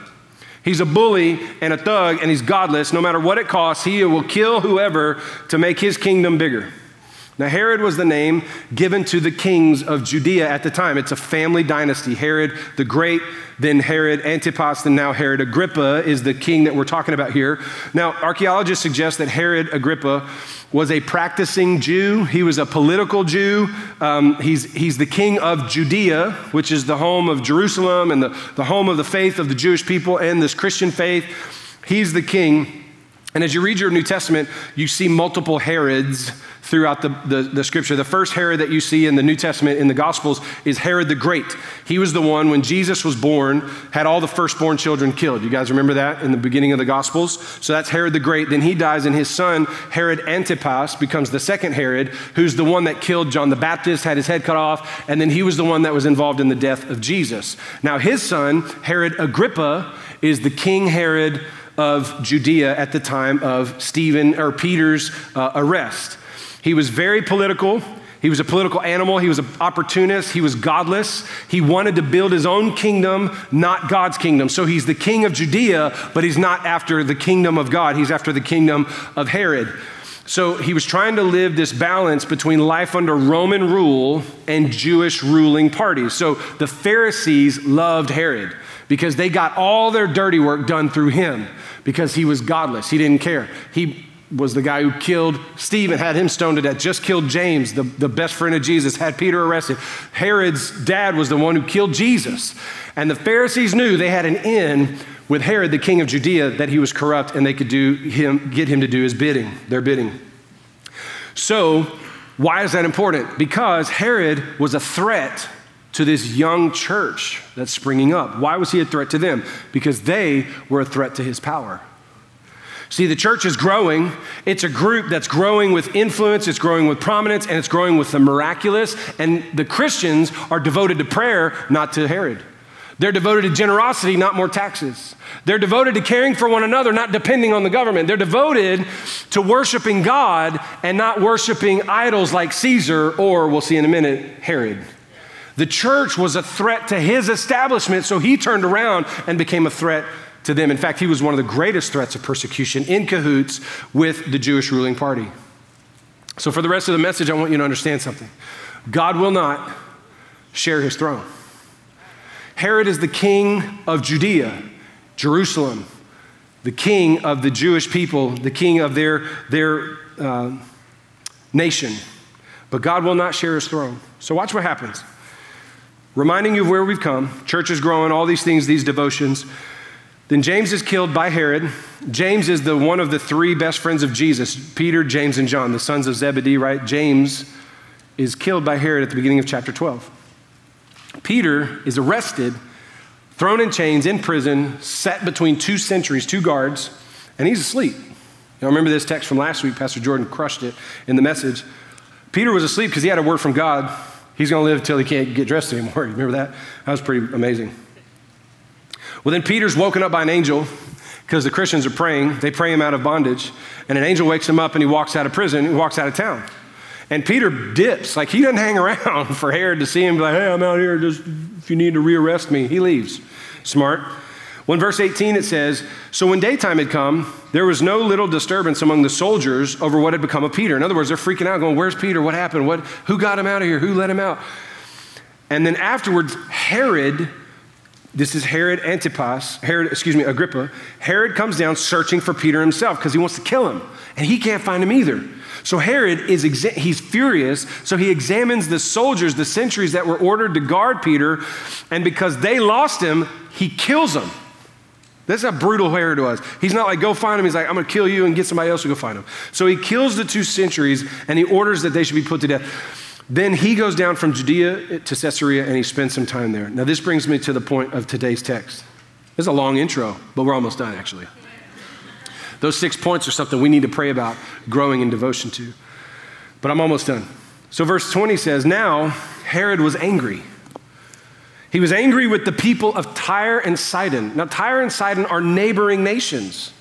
He's a bully and a thug, and he's godless. No matter what it costs, he will kill whoever to make his kingdom bigger. Now, Herod was the name given to the kings of Judea at the time. It's a family dynasty. Herod the Great, then Herod Antipas, and now Herod Agrippa is the king that we're talking about here. Now, archaeologists suggest that Herod Agrippa was a practicing Jew. He was a political Jew. Um, he's, he's the king of Judea, which is the home of Jerusalem and the, the home of the faith of the Jewish people and this Christian faith. He's the king. And as you read your New Testament, you see multiple Herods throughout the, the, the, scripture. The first Herod that you see in the New Testament in the Gospels is Herod the Great. He was the one when Jesus was born, had all the firstborn children killed. You guys remember that in the beginning of the Gospels? So that's Herod the Great. Then he dies, and his son, Herod Antipas, becomes the second Herod, who's the one that killed John the Baptist, had his head cut off, and then he was the one that was involved in the death of Jesus. Now, his son, Herod Agrippa, is the King Herod of Judea at the time of Stephen or Peter's uh, arrest. He was very political. He was a political animal. He was an opportunist. He was godless. He wanted to build his own kingdom, not God's kingdom. So he's the king of Judea, but he's not after the kingdom of God. He's after the kingdom of Herod. So he was trying to live this balance between life under Roman rule and Jewish ruling parties. So the Pharisees loved Herod because they got all their dirty work done through him because he was godless. He didn't care. He was the guy who killed Stephen, had him stoned to death, just killed James, the, the best friend of Jesus, had Peter arrested. Herod's dad was the one who killed Jesus. And the Pharisees knew they had an in with Herod, the king of Judea, that he was corrupt and they could do him, get him to do his bidding, their bidding. So, why is that important? Because Herod was a threat to this young church that's springing up. Why was he a threat to them? Because they were a threat to his power. See, the church is growing. It's a group that's growing with influence, it's growing with prominence, and it's growing with the miraculous. And the Christians are devoted to prayer, not to Herod. They're devoted to generosity, not more taxes. They're devoted to caring for one another, not depending on the government. They're devoted to worshiping God and not worshiping idols like Caesar or, we'll see in a minute, Herod. The church was a threat to his establishment, so he turned around and became a threat to them. In fact, he was one of the greatest threats of persecution in cahoots with the Jewish ruling party. So, for the rest of the message, I want you to understand something God will not share his throne. Herod is the king of Judea, Jerusalem, the king of the Jewish people, the king of their, their uh, nation. But God will not share his throne. So, watch what happens reminding you of where we've come. Church is growing, all these things, these devotions. Then James is killed by Herod. James is the one of the three best friends of Jesus Peter, James, and John, the sons of Zebedee, right? James is killed by Herod at the beginning of chapter 12. Peter is arrested, thrown in chains, in prison, set between two sentries, two guards, and he's asleep. Now, remember this text from last week. Pastor Jordan crushed it in the message. Peter was asleep because he had a word from God He's going to live until he can't get dressed anymore. You Remember that? That was pretty amazing. Well, then Peter's woken up by an angel because the Christians are praying. They pray him out of bondage. And an angel wakes him up and he walks out of prison. He walks out of town. And Peter dips. Like he doesn't hang around for Herod to see him, like, hey, I'm out here. Just if you need to rearrest me, he leaves. Smart. In verse 18 it says, So when daytime had come, there was no little disturbance among the soldiers over what had become of Peter. In other words, they're freaking out, going, Where's Peter? What happened? What, who got him out of here? Who let him out? And then afterwards, Herod, this is Herod Antipas, Herod, excuse me, Agrippa, Herod comes down searching for Peter himself because he wants to kill him. And he can't find him either. So Herod is exa- he's furious, so he examines the soldiers, the sentries that were ordered to guard Peter, and because they lost him, he kills them. That's how brutal Herod was. He's not like, go find him. He's like, I'm going to kill you and get somebody else to go find him. So he kills the two centuries and he orders that they should be put to death. Then he goes down from Judea to Caesarea and he spends some time there. Now, this brings me to the point of today's text. Is a long intro, but we're almost done, actually. Those six points are something we need to pray about growing in devotion to. But I'm almost done. So, verse 20 says, Now Herod was angry he was angry with the people of Tyre and Sidon. Now, Tyre and Sidon are neighboring nations.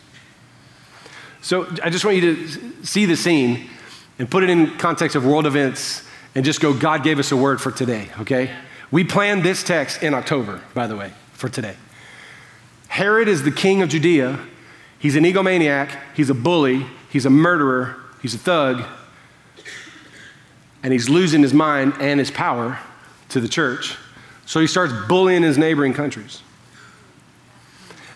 So I just want you to see the scene and put it in context of world events and just go, God gave us a word for today, okay? We planned this text in October, by the way, for today. Herod is the king of Judea. He's an egomaniac, he's a bully, he's a murderer, he's a thug, and he's losing his mind and his power to the church. So he starts bullying his neighboring countries.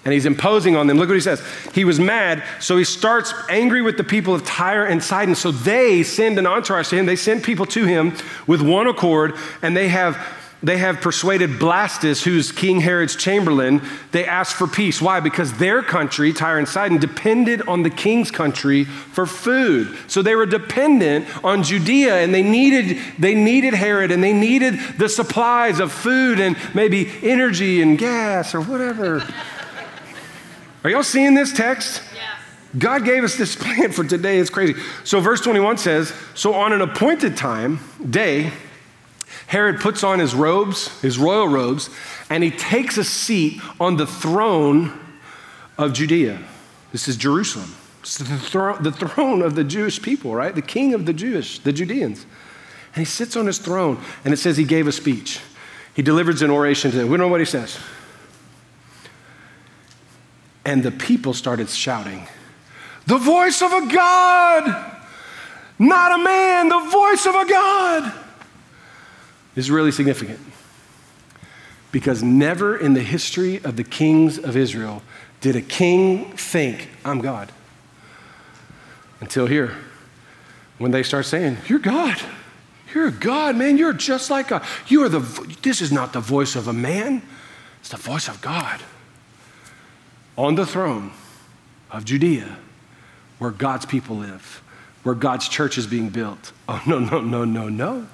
And he's imposing on them. Look what he says. He was mad, so he starts angry with the people of Tyre and Sidon. So they send an entourage to him. They send people to him with one accord, and they have they have persuaded Blastus, who's King Herod's chamberlain, they ask for peace. Why? Because their country, Tyre and Sidon, depended on the king's country for food. So they were dependent on Judea and they needed, they needed Herod and they needed the supplies of food and maybe energy and gas or whatever. Are y'all seeing this text? Yes. God gave us this plan for today. It's crazy. So, verse 21 says So, on an appointed time, day, Herod puts on his robes, his royal robes, and he takes a seat on the throne of Judea. This is Jerusalem. It's the, thro- the throne of the Jewish people, right? The king of the Jewish, the Judeans. And he sits on his throne, and it says he gave a speech. He delivers an oration to them. We don't know what he says. And the people started shouting, The voice of a God! Not a man, the voice of a God! Is really significant because never in the history of the kings of Israel did a king think, I'm God. Until here, when they start saying, You're God. You're God, man. You're just like God. You are the, this is not the voice of a man, it's the voice of God. On the throne of Judea, where God's people live, where God's church is being built. Oh, no, no, no, no, no.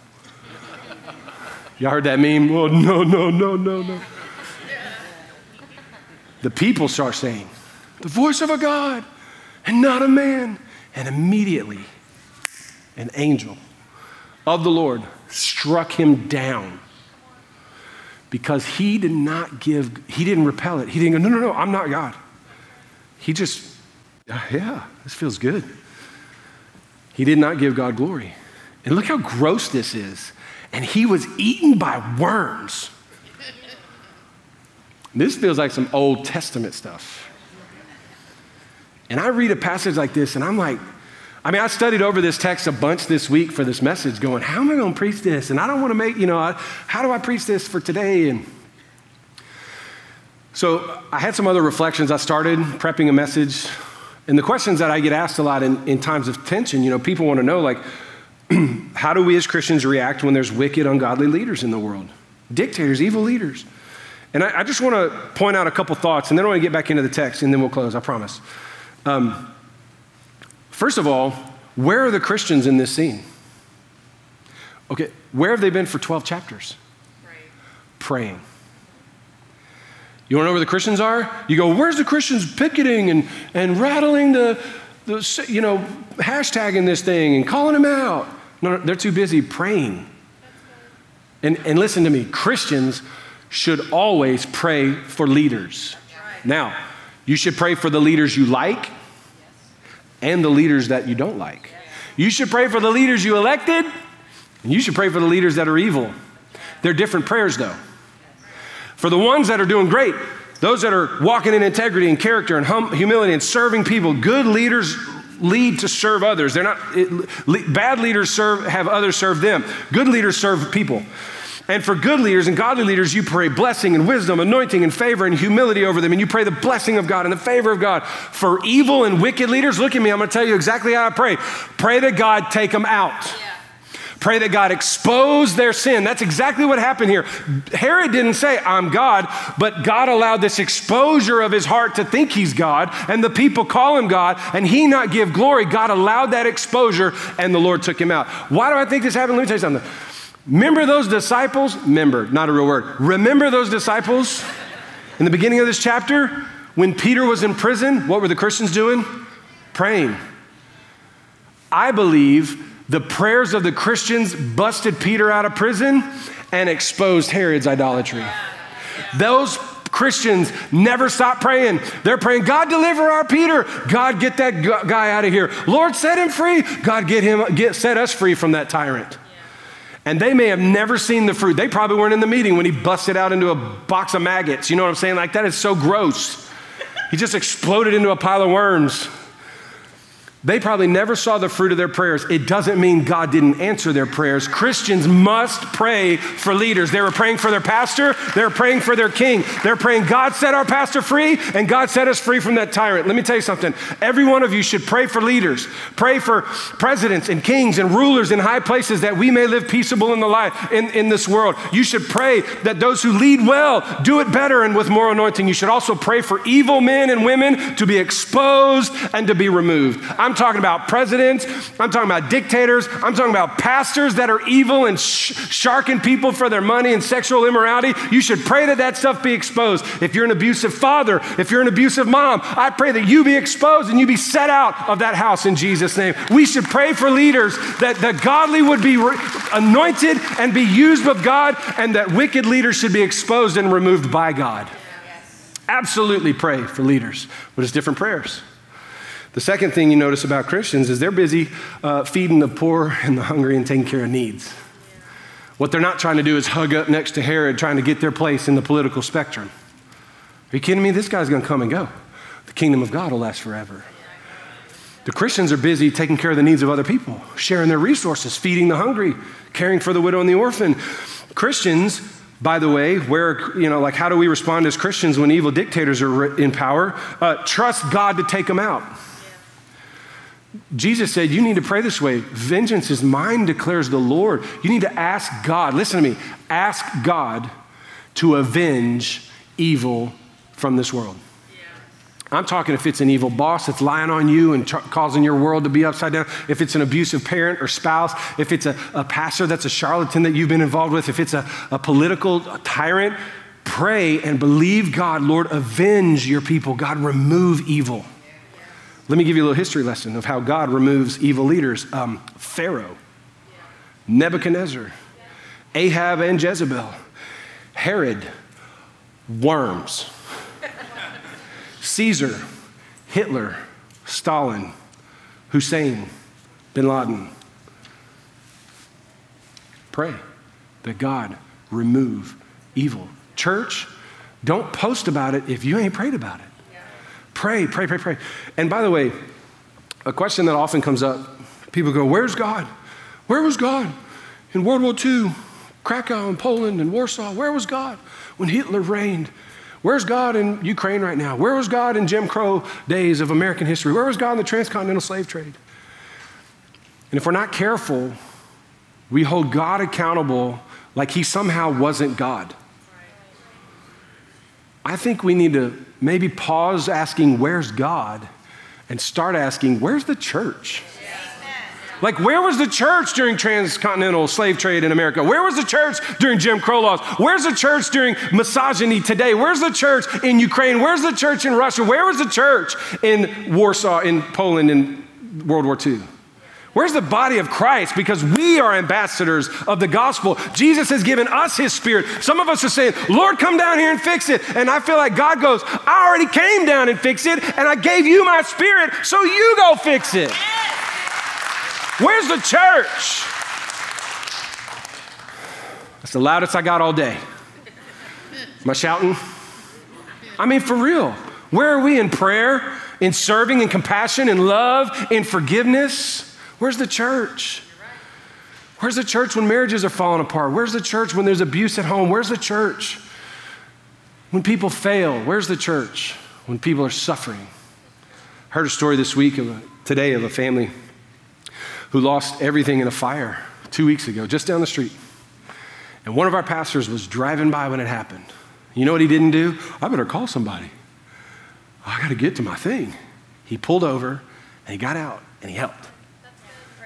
Y'all heard that meme? Oh, no, no, no, no, no. The people start saying, the voice of a God and not a man. And immediately, an angel of the Lord struck him down because he did not give, he didn't repel it. He didn't go, no, no, no, I'm not God. He just, yeah, this feels good. He did not give God glory. And look how gross this is and he was eaten by worms. This feels like some Old Testament stuff. And I read a passage like this, and I'm like, I mean, I studied over this text a bunch this week for this message, going, how am I going to preach this? And I don't want to make, you know, I, how do I preach this for today? And so I had some other reflections. I started prepping a message, and the questions that I get asked a lot in, in times of tension, you know, people want to know, like, how do we as Christians react when there's wicked, ungodly leaders in the world? Dictators, evil leaders. And I, I just want to point out a couple thoughts, and then I want to get back into the text, and then we'll close, I promise. Um, first of all, where are the Christians in this scene? Okay, where have they been for 12 chapters? Praying. Praying. You want to know where the Christians are? You go, where's the Christians picketing and, and rattling the, you know, hashtagging this thing and calling them out? No, no, they're too busy praying. And, and listen to me Christians should always pray for leaders. Now, you should pray for the leaders you like and the leaders that you don't like. You should pray for the leaders you elected, and you should pray for the leaders that are evil. They're different prayers, though. For the ones that are doing great, those that are walking in integrity and character and hum- humility and serving people, good leaders lead to serve others. They're not it, bad leaders serve have others serve them. Good leaders serve people. And for good leaders and godly leaders, you pray blessing and wisdom, anointing and favor and humility over them. And you pray the blessing of God and the favor of God. For evil and wicked leaders, look at me, I'm going to tell you exactly how I pray. Pray that God take them out. Yeah. Pray that God expose their sin. That's exactly what happened here. Herod didn't say, I'm God, but God allowed this exposure of his heart to think he's God, and the people call him God, and he not give glory. God allowed that exposure, and the Lord took him out. Why do I think this happened? Let me tell you something. Remember those disciples? Remember, not a real word. Remember those disciples in the beginning of this chapter? When Peter was in prison, what were the Christians doing? Praying. I believe the prayers of the Christians busted Peter out of prison and exposed Herod's idolatry. Those Christians never stop praying. They're praying, God deliver our Peter. God get that guy out of here. Lord set him free. God get him get set us free from that tyrant. And they may have never seen the fruit. They probably weren't in the meeting when he busted out into a box of maggots. You know what I'm saying? Like that is so gross. he just exploded into a pile of worms. They probably never saw the fruit of their prayers. It doesn't mean God didn't answer their prayers. Christians must pray for leaders. They were praying for their pastor, they were praying for their king. They're praying, God set our pastor free, and God set us free from that tyrant. Let me tell you something. Every one of you should pray for leaders, pray for presidents and kings and rulers in high places that we may live peaceable in the life in, in this world. You should pray that those who lead well do it better and with more anointing. You should also pray for evil men and women to be exposed and to be removed. I'm I'm talking about presidents. I'm talking about dictators. I'm talking about pastors that are evil and sh- sharking people for their money and sexual immorality. You should pray that that stuff be exposed. If you're an abusive father, if you're an abusive mom, I pray that you be exposed and you be set out of that house in Jesus' name. We should pray for leaders that the godly would be re- anointed and be used of God, and that wicked leaders should be exposed and removed by God. Absolutely pray for leaders, but it's different prayers. The second thing you notice about Christians is they're busy uh, feeding the poor and the hungry and taking care of needs. What they're not trying to do is hug up next to Herod, trying to get their place in the political spectrum. Are you kidding me? This guy's going to come and go. The kingdom of God will last forever. The Christians are busy taking care of the needs of other people, sharing their resources, feeding the hungry, caring for the widow and the orphan. Christians, by the way, where, you know, like how do we respond as Christians when evil dictators are in power? Uh, trust God to take them out. Jesus said, You need to pray this way Vengeance is mine, declares the Lord. You need to ask God, listen to me, ask God to avenge evil from this world. I'm talking if it's an evil boss that's lying on you and causing your world to be upside down, if it's an abusive parent or spouse, if it's a, a pastor that's a charlatan that you've been involved with, if it's a, a political tyrant, pray and believe God, Lord, avenge your people. God, remove evil. Let me give you a little history lesson of how God removes evil leaders um, Pharaoh, Nebuchadnezzar, Ahab and Jezebel, Herod, worms, Caesar, Hitler, Stalin, Hussein, bin Laden. Pray that God remove evil. Church, don't post about it if you ain't prayed about it. Pray, pray, pray, pray. And by the way, a question that often comes up people go, Where's God? Where was God in World War II, Krakow and Poland and Warsaw? Where was God when Hitler reigned? Where's God in Ukraine right now? Where was God in Jim Crow days of American history? Where was God in the transcontinental slave trade? And if we're not careful, we hold God accountable like he somehow wasn't God. I think we need to maybe pause asking, Where's God? and start asking, Where's the church? Like, where was the church during transcontinental slave trade in America? Where was the church during Jim Crow laws? Where's the church during misogyny today? Where's the church in Ukraine? Where's the church in Russia? Where was the church in Warsaw, in Poland, in World War II? Where's the body of Christ? Because we are ambassadors of the gospel. Jesus has given us his spirit. Some of us are saying, Lord, come down here and fix it. And I feel like God goes, I already came down and fixed it, and I gave you my spirit, so you go fix it. Where's the church? That's the loudest I got all day. Am I shouting? I mean, for real. Where are we in prayer, in serving, in compassion, in love, in forgiveness? Where's the church? Where's the church when marriages are falling apart? Where's the church when there's abuse at home? Where's the church when people fail? Where's the church when people are suffering? I heard a story this week, of a, today, of a family who lost everything in a fire two weeks ago, just down the street. And one of our pastors was driving by when it happened. You know what he didn't do? I better call somebody. I got to get to my thing. He pulled over and he got out and he helped.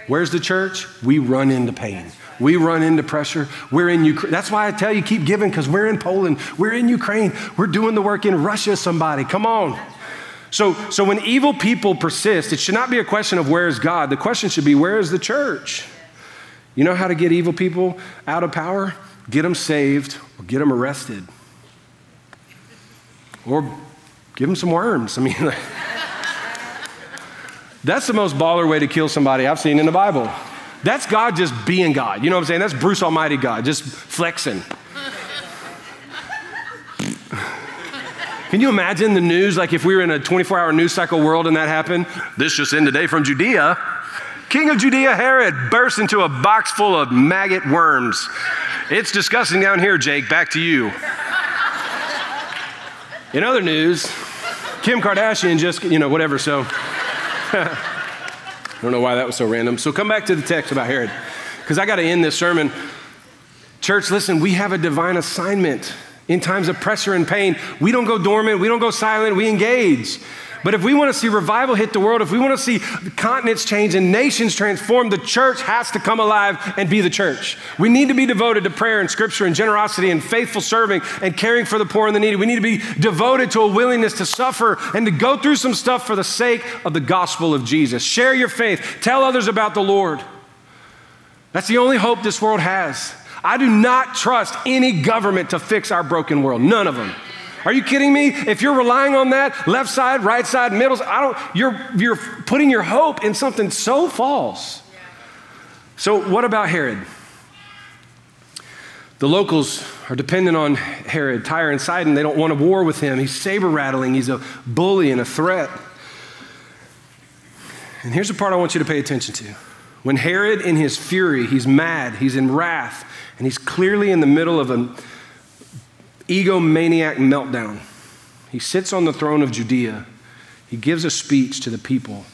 Where's the church? We run into pain. We run into pressure. We're in Ukraine. That's why I tell you, keep giving, because we're in Poland. We're in Ukraine. We're doing the work in Russia, somebody. Come on. So, so when evil people persist, it should not be a question of where is God. The question should be, where is the church? You know how to get evil people out of power? Get them saved or get them arrested. Or give them some worms. I mean, That's the most baller way to kill somebody I've seen in the Bible. That's God just being God. You know what I'm saying? That's Bruce Almighty God, just flexing. Can you imagine the news, like if we were in a 24 hour news cycle world and that happened? This just in today from Judea. King of Judea Herod bursts into a box full of maggot worms. It's disgusting down here, Jake. Back to you. In other news, Kim Kardashian just, you know, whatever. So, I don't know why that was so random. So, come back to the text about Herod, because I got to end this sermon. Church, listen, we have a divine assignment. In times of pressure and pain, we don't go dormant, we don't go silent, we engage. But if we want to see revival hit the world, if we want to see continents change and nations transform, the church has to come alive and be the church. We need to be devoted to prayer and scripture and generosity and faithful serving and caring for the poor and the needy. We need to be devoted to a willingness to suffer and to go through some stuff for the sake of the gospel of Jesus. Share your faith, tell others about the Lord. That's the only hope this world has. I do not trust any government to fix our broken world, none of them. Are you kidding me? If you're relying on that, left side, right side, middle, I don't, you're, you're putting your hope in something so false. So, what about Herod? The locals are dependent on Herod. Tyre and Sidon, they don't want a war with him. He's saber rattling, he's a bully and a threat. And here's the part I want you to pay attention to. When Herod, in his fury, he's mad, he's in wrath, and he's clearly in the middle of an egomaniac meltdown. He sits on the throne of Judea. He gives a speech to the people,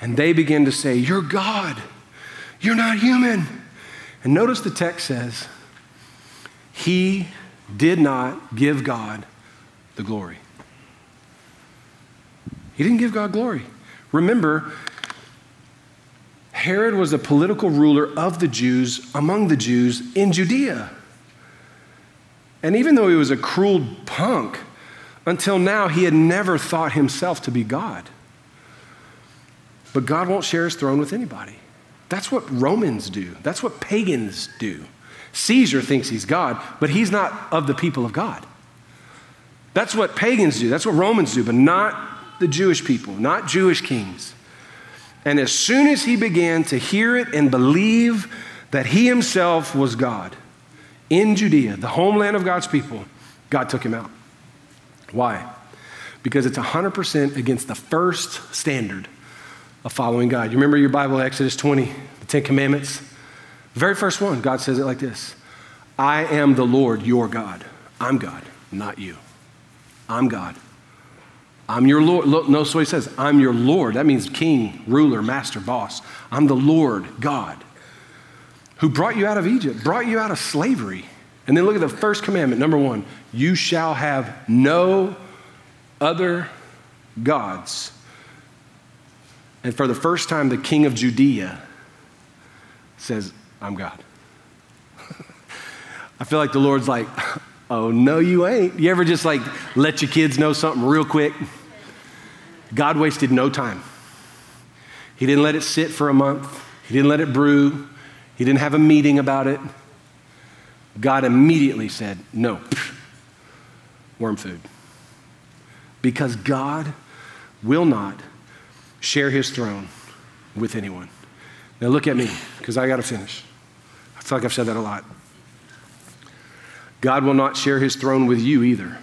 and they begin to say, You're God. You're not human. And notice the text says, He did not give God the glory. He didn't give God glory. Remember, Herod was a political ruler of the Jews, among the Jews in Judea. And even though he was a cruel punk, until now he had never thought himself to be God. But God won't share his throne with anybody. That's what Romans do, that's what pagans do. Caesar thinks he's God, but he's not of the people of God. That's what pagans do, that's what Romans do, but not the Jewish people, not Jewish kings. And as soon as he began to hear it and believe that he himself was God, in Judea, the homeland of God's people, God took him out. Why? Because it's 100% against the first standard of following God. You remember your Bible, Exodus 20, the Ten Commandments? The very first one, God says it like this I am the Lord your God. I'm God, not you. I'm God. I'm your Lord. Look, notice what he says. I'm your Lord. That means king, ruler, master, boss. I'm the Lord God who brought you out of Egypt, brought you out of slavery. And then look at the first commandment, number one you shall have no other gods. And for the first time, the king of Judea says, I'm God. I feel like the Lord's like, oh, no, you ain't. You ever just like let your kids know something real quick? God wasted no time. He didn't let it sit for a month, He didn't let it brew. He didn't have a meeting about it. God immediately said, No, worm food. Because God will not share his throne with anyone. Now look at me, because I got to finish. I feel like I've said that a lot. God will not share his throne with you either.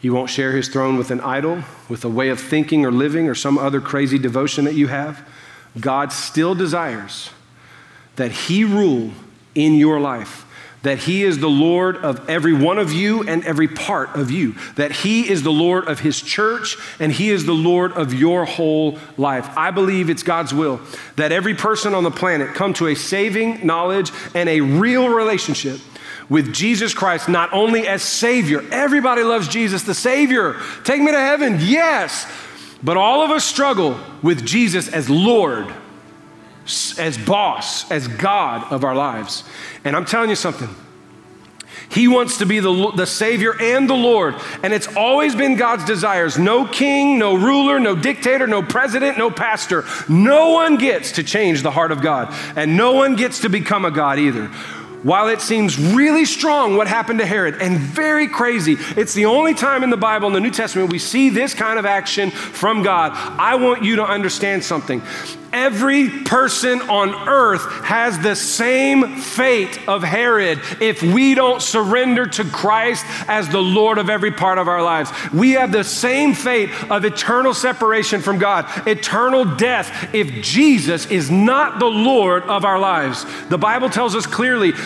He won't share his throne with an idol, with a way of thinking or living, or some other crazy devotion that you have. God still desires that He rule in your life, that He is the Lord of every one of you and every part of you, that He is the Lord of His church and He is the Lord of your whole life. I believe it's God's will that every person on the planet come to a saving knowledge and a real relationship with Jesus Christ, not only as Savior. Everybody loves Jesus, the Savior. Take me to heaven, yes. But all of us struggle with Jesus as Lord as boss, as God of our lives. And I'm telling you something. He wants to be the, the Savior and the Lord. And it's always been God's desires. No king, no ruler, no dictator, no president, no pastor. No one gets to change the heart of God. And no one gets to become a God either. While it seems really strong what happened to Herod and very crazy, it's the only time in the Bible, in the New Testament, we see this kind of action from God. I want you to understand something. Every person on earth has the same fate of Herod if we don't surrender to Christ as the Lord of every part of our lives. We have the same fate of eternal separation from God, eternal death, if Jesus is not the Lord of our lives. The Bible tells us clearly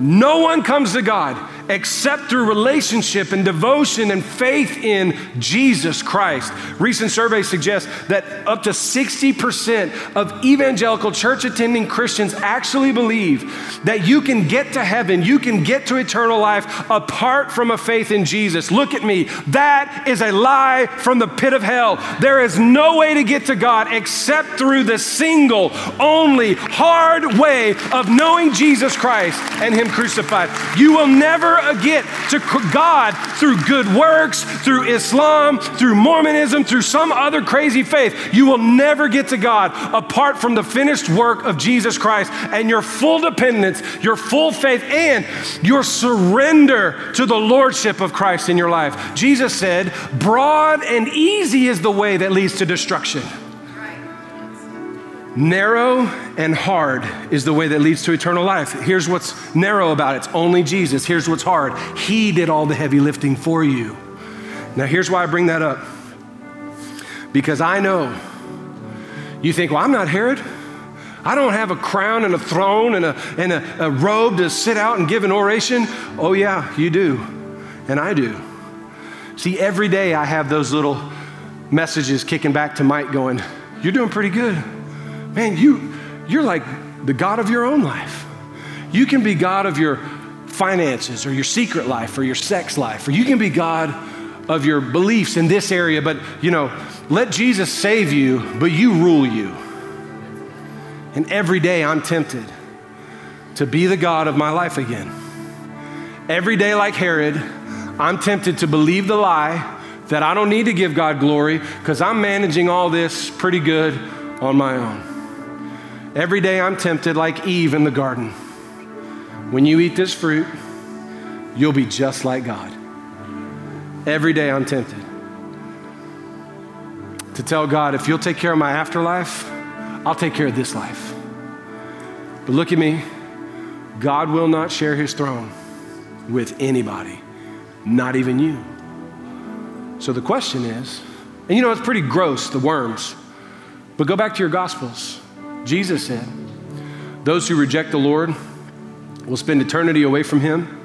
no one comes to God except through relationship and devotion and faith in Jesus Christ. Recent surveys suggest that up to 60% of evangelical church attending Christians actually believe that you can get to heaven, you can get to eternal life apart from a faith in Jesus. Look at me. That is a lie from the pit of hell. There is no way to get to God except through the single, only hard way of knowing Jesus Christ and Him crucified. You will never get to God through good works, through Islam, through Mormonism, through some other crazy faith. You will never get to God apart from the finished work of Jesus Christ and your full dependence, your full faith, and your surrender to the Lordship of Christ in your life. Jesus said, Broad and easy is the way that leads to destruction. Narrow and hard is the way that leads to eternal life. Here's what's narrow about it it's only Jesus. Here's what's hard He did all the heavy lifting for you. Now, here's why I bring that up. Because I know you think, well, I'm not Herod. I don't have a crown and a throne and, a, and a, a robe to sit out and give an oration. Oh, yeah, you do. And I do. See, every day I have those little messages kicking back to Mike going, You're doing pretty good man, you, you're like the God of your own life. You can be God of your finances or your secret life or your sex life, or you can be God of your beliefs in this area, but you know, let Jesus save you, but you rule you. And every day I'm tempted to be the God of my life again. Every day, like Herod, I'm tempted to believe the lie that I don't need to give God glory because I'm managing all this pretty good on my own. Every day I'm tempted like Eve in the garden. When you eat this fruit, you'll be just like God. Every day I'm tempted to tell God, if you'll take care of my afterlife, I'll take care of this life. But look at me. God will not share his throne with anybody, not even you. So the question is, and you know, it's pretty gross, the worms, but go back to your Gospels. Jesus said, Those who reject the Lord will spend eternity away from Him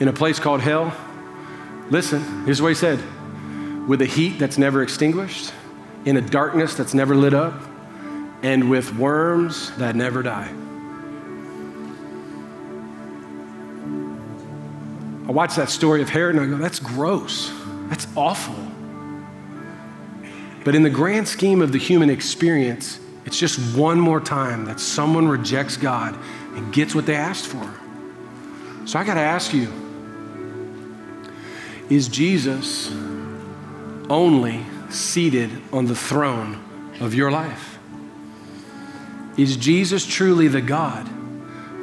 in a place called hell. Listen, here's what He said with a heat that's never extinguished, in a darkness that's never lit up, and with worms that never die. I watch that story of Herod and I go, that's gross. That's awful. But in the grand scheme of the human experience, it's just one more time that someone rejects God and gets what they asked for. So I got to ask you is Jesus only seated on the throne of your life? Is Jesus truly the God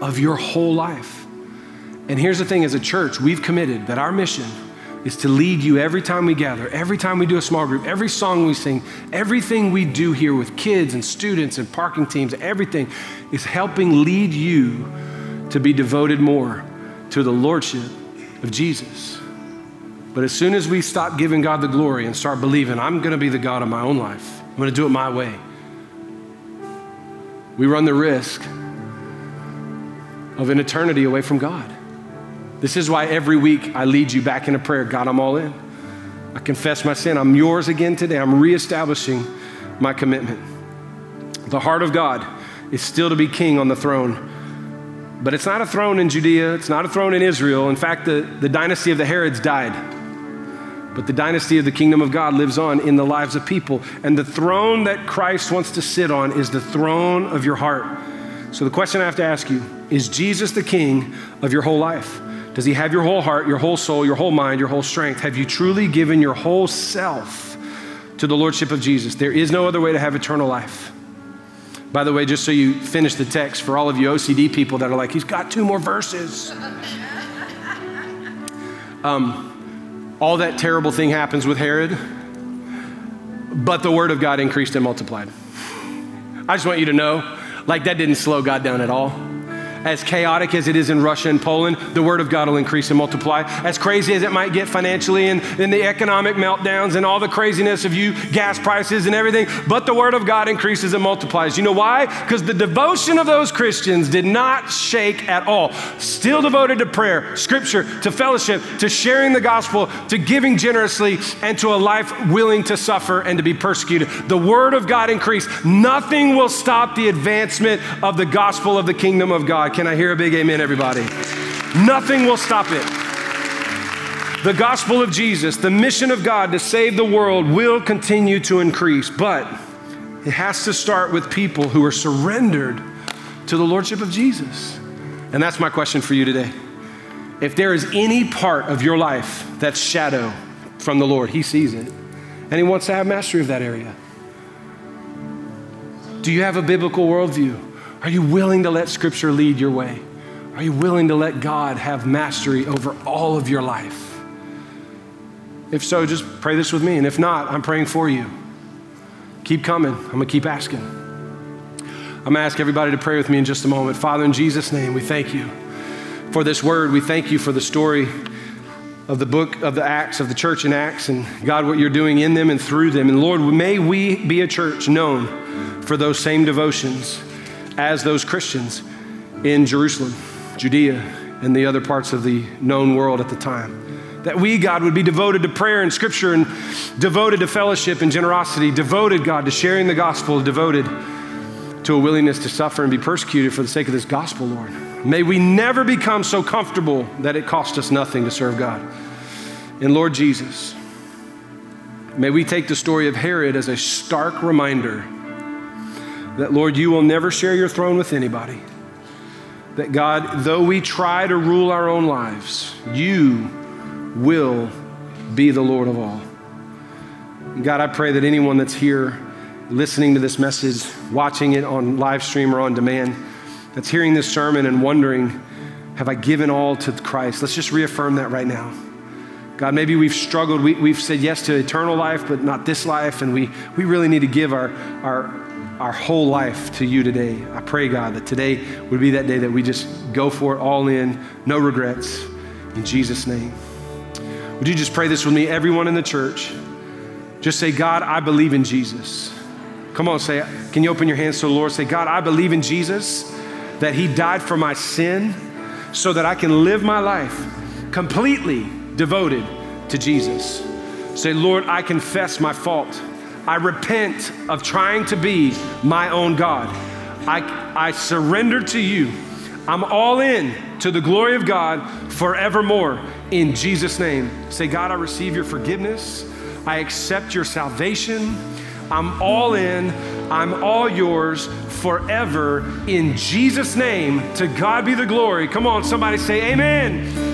of your whole life? And here's the thing as a church, we've committed that our mission is to lead you every time we gather, every time we do a small group, every song we sing, everything we do here with kids and students and parking teams, everything is helping lead you to be devoted more to the Lordship of Jesus. But as soon as we stop giving God the glory and start believing, I'm going to be the God of my own life, I'm going to do it my way, we run the risk of an eternity away from God. This is why every week I lead you back into prayer. God, I'm all in. I confess my sin. I'm yours again today. I'm reestablishing my commitment. The heart of God is still to be king on the throne. But it's not a throne in Judea, it's not a throne in Israel. In fact, the, the dynasty of the Herods died. But the dynasty of the kingdom of God lives on in the lives of people. And the throne that Christ wants to sit on is the throne of your heart. So the question I have to ask you is Jesus the king of your whole life? Does He have your whole heart, your whole soul, your whole mind, your whole strength? Have you truly given your whole self to the Lordship of Jesus? There is no other way to have eternal life By the way, just so you finish the text, for all of you OCD people that are like, he's got two more verses. Um, all that terrible thing happens with Herod, but the word of God increased and multiplied. I just want you to know, like, that didn't slow God down at all as chaotic as it is in Russia and Poland, the word of God will increase and multiply. As crazy as it might get financially and, and the economic meltdowns and all the craziness of you gas prices and everything, but the word of God increases and multiplies. You know why? Because the devotion of those Christians did not shake at all. Still devoted to prayer, scripture, to fellowship, to sharing the gospel, to giving generously, and to a life willing to suffer and to be persecuted. The word of God increased. Nothing will stop the advancement of the gospel of the kingdom of God. Can I hear a big amen, everybody? Nothing will stop it. The gospel of Jesus, the mission of God to save the world will continue to increase, but it has to start with people who are surrendered to the lordship of Jesus. And that's my question for you today. If there is any part of your life that's shadow from the Lord, He sees it, and He wants to have mastery of that area. Do you have a biblical worldview? Are you willing to let Scripture lead your way? Are you willing to let God have mastery over all of your life? If so, just pray this with me. And if not, I'm praying for you. Keep coming. I'm going to keep asking. I'm going to ask everybody to pray with me in just a moment. Father, in Jesus' name, we thank you for this word. We thank you for the story of the book of the Acts, of the church in Acts, and God, what you're doing in them and through them. And Lord, may we be a church known for those same devotions as those Christians in Jerusalem, Judea, and the other parts of the known world at the time. That we, God, would be devoted to prayer and scripture and devoted to fellowship and generosity, devoted, God, to sharing the gospel, devoted to a willingness to suffer and be persecuted for the sake of this gospel, Lord. May we never become so comfortable that it costs us nothing to serve God. And Lord Jesus, may we take the story of Herod as a stark reminder that, Lord, you will never share your throne with anybody. That, God, though we try to rule our own lives, you will be the Lord of all. God, I pray that anyone that's here listening to this message, watching it on live stream or on demand, that's hearing this sermon and wondering, have I given all to Christ? Let's just reaffirm that right now. God, maybe we've struggled. We, we've said yes to eternal life, but not this life, and we, we really need to give our, our, our whole life to you today. I pray, God, that today would be that day that we just go for it all in, no regrets. In Jesus' name. Would you just pray this with me, everyone in the church? Just say, God, I believe in Jesus. Come on, say, can you open your hands to the Lord? Say, God, I believe in Jesus, that He died for my sin so that I can live my life completely devoted to Jesus. Say, Lord, I confess my fault. I repent of trying to be my own God. I, I surrender to you. I'm all in to the glory of God forevermore. In Jesus' name. Say, God, I receive your forgiveness. I accept your salvation. I'm all in. I'm all yours forever. In Jesus' name, to God be the glory. Come on, somebody say, Amen.